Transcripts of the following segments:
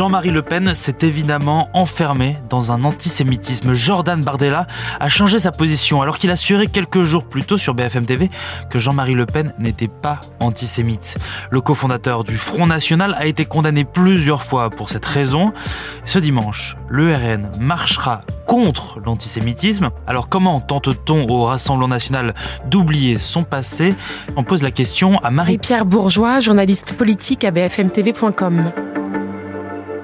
Jean-Marie Le Pen s'est évidemment enfermé dans un antisémitisme. Jordan Bardella a changé sa position alors qu'il assurait quelques jours plus tôt sur BFM TV que Jean-Marie Le Pen n'était pas antisémite. Le cofondateur du Front National a été condamné plusieurs fois pour cette raison. Ce dimanche, le RN marchera contre l'antisémitisme. Alors comment tente-t-on au Rassemblement national d'oublier son passé? On pose la question à Marie-Pierre Bourgeois, journaliste politique à bfmtv.com.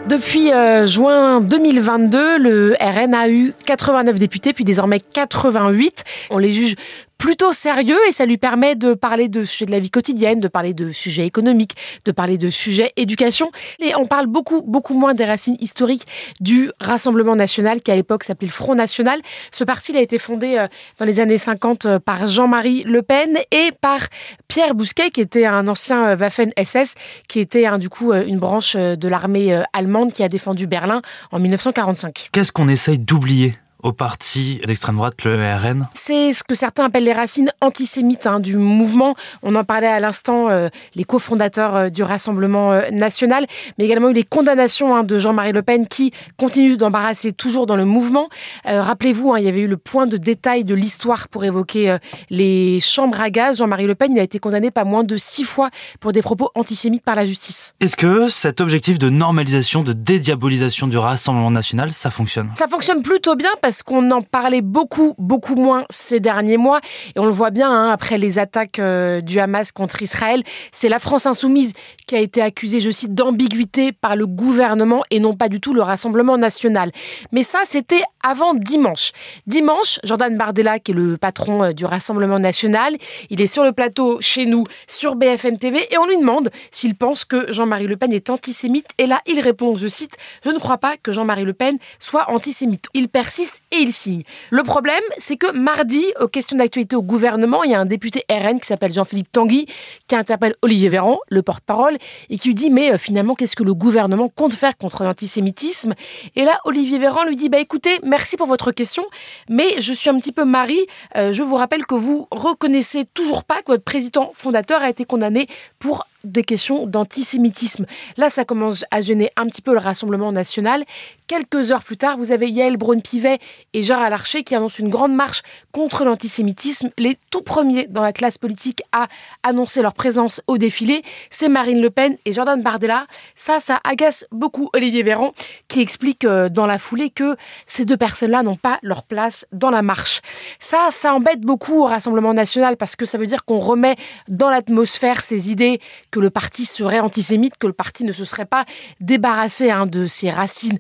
Depuis euh, juin 2022, le RN a eu 89 députés, puis désormais 88. On les juge plutôt sérieux et ça lui permet de parler de sujets de la vie quotidienne, de parler de sujets économiques, de parler de sujets éducation. Et on parle beaucoup, beaucoup moins des racines historiques du Rassemblement national qui à l'époque s'appelait le Front national. Ce parti a été fondé euh, dans les années 50 euh, par Jean-Marie Le Pen et par Pierre Bousquet qui était un ancien euh, Waffen-SS, qui était du coup une branche de l'armée allemande qui a défendu Berlin en 1945. Qu'est-ce qu'on essaye d'oublier? Au parti d'extrême droite, le RN C'est ce que certains appellent les racines antisémites hein, du mouvement. On en parlait à l'instant, euh, les cofondateurs euh, du Rassemblement euh, national, mais également eu les condamnations hein, de Jean-Marie Le Pen qui continue d'embarrasser toujours dans le mouvement. Rappelez-vous, hein, il y avait eu le point de détail de l'histoire pour évoquer les chambres à gaz. Jean-Marie Le Pen, il a été condamné pas moins de six fois pour des propos antisémites par la justice. Est-ce que cet objectif de normalisation, de dédiabolisation du Rassemblement national, ça fonctionne? Ça fonctionne plutôt bien parce qu'on en parlait beaucoup, beaucoup moins ces derniers mois. Et on le voit bien hein, après les attaques euh, du Hamas contre Israël. C'est la France insoumise qui a été accusée, je cite, d'ambiguïté par le gouvernement et non pas du tout le Rassemblement national. Mais ça, c'était avant dimanche. Dimanche, Jordan Bardella, qui est le patron euh, du Rassemblement national, il est sur le plateau chez nous, sur BFM TV, et on lui demande s'il pense que Jean-Marie Le Pen est antisémite. Et là, il répond, je cite, Je ne crois pas que Jean-Marie Le Pen soit antisémite. Il persiste et il signe. Le problème, c'est que mardi, aux questions d'actualité au gouvernement, il y a un député RN qui s'appelle Jean-Philippe Tanguy qui interpelle Olivier Véran, le porte-parole, et qui lui dit Mais euh, finalement, qu'est-ce que le gouvernement compte faire contre l'antisémitisme? Et là, Olivier Véran lui dit Bah écoutez, merci pour votre question, mais je suis un petit peu Marie. Euh, je vous rappelle que vous reconnaissez toujours pas que votre président fondateur a été condamné pour des questions d'antisémitisme. Là, ça commence à gêner un petit peu le Rassemblement national. Quelques heures plus tard, vous avez Yael Braun-Pivet et Gérard Larcher qui annoncent une grande marche contre l'antisémitisme. Les tout premiers dans la classe politique à annoncer leur présence au défilé, c'est Marine Le Pen et Jordan Bardella. Ça, ça agace beaucoup Olivier Véran qui explique euh, dans la foulée que ces deux personnes-là n'ont pas leur place dans la marche. Ça, ça embête beaucoup au Rassemblement national parce que ça veut dire qu'on remet dans l'atmosphère ces idées le parti serait antisémite, que le parti ne se serait pas débarrassé hein, de ses racines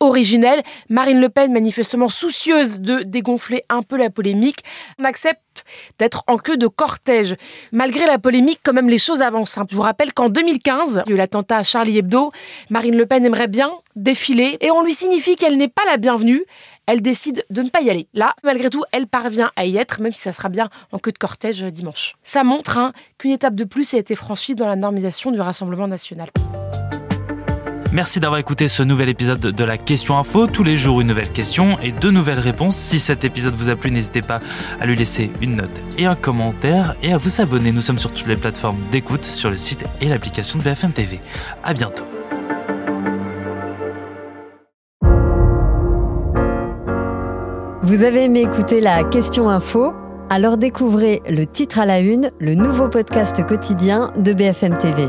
originelles. Marine Le Pen, manifestement soucieuse de dégonfler un peu la polémique, accepte d'être en queue de cortège. Malgré la polémique, quand même, les choses avancent. Hein. Je vous rappelle qu'en 2015, il y a eu l'attentat à Charlie Hebdo. Marine Le Pen aimerait bien défiler et on lui signifie qu'elle n'est pas la bienvenue elle décide de ne pas y aller. Là, malgré tout, elle parvient à y être, même si ça sera bien en queue de cortège euh, dimanche. Ça montre hein, qu'une étape de plus a été franchie dans la normalisation du Rassemblement national. Merci d'avoir écouté ce nouvel épisode de la Question Info. Tous les jours, une nouvelle question et deux nouvelles réponses. Si cet épisode vous a plu, n'hésitez pas à lui laisser une note et un commentaire et à vous abonner. Nous sommes sur toutes les plateformes d'écoute, sur le site et l'application de BFM TV. À bientôt. Vous avez aimé écouter la question info? Alors découvrez le titre à la une, le nouveau podcast quotidien de BFM TV.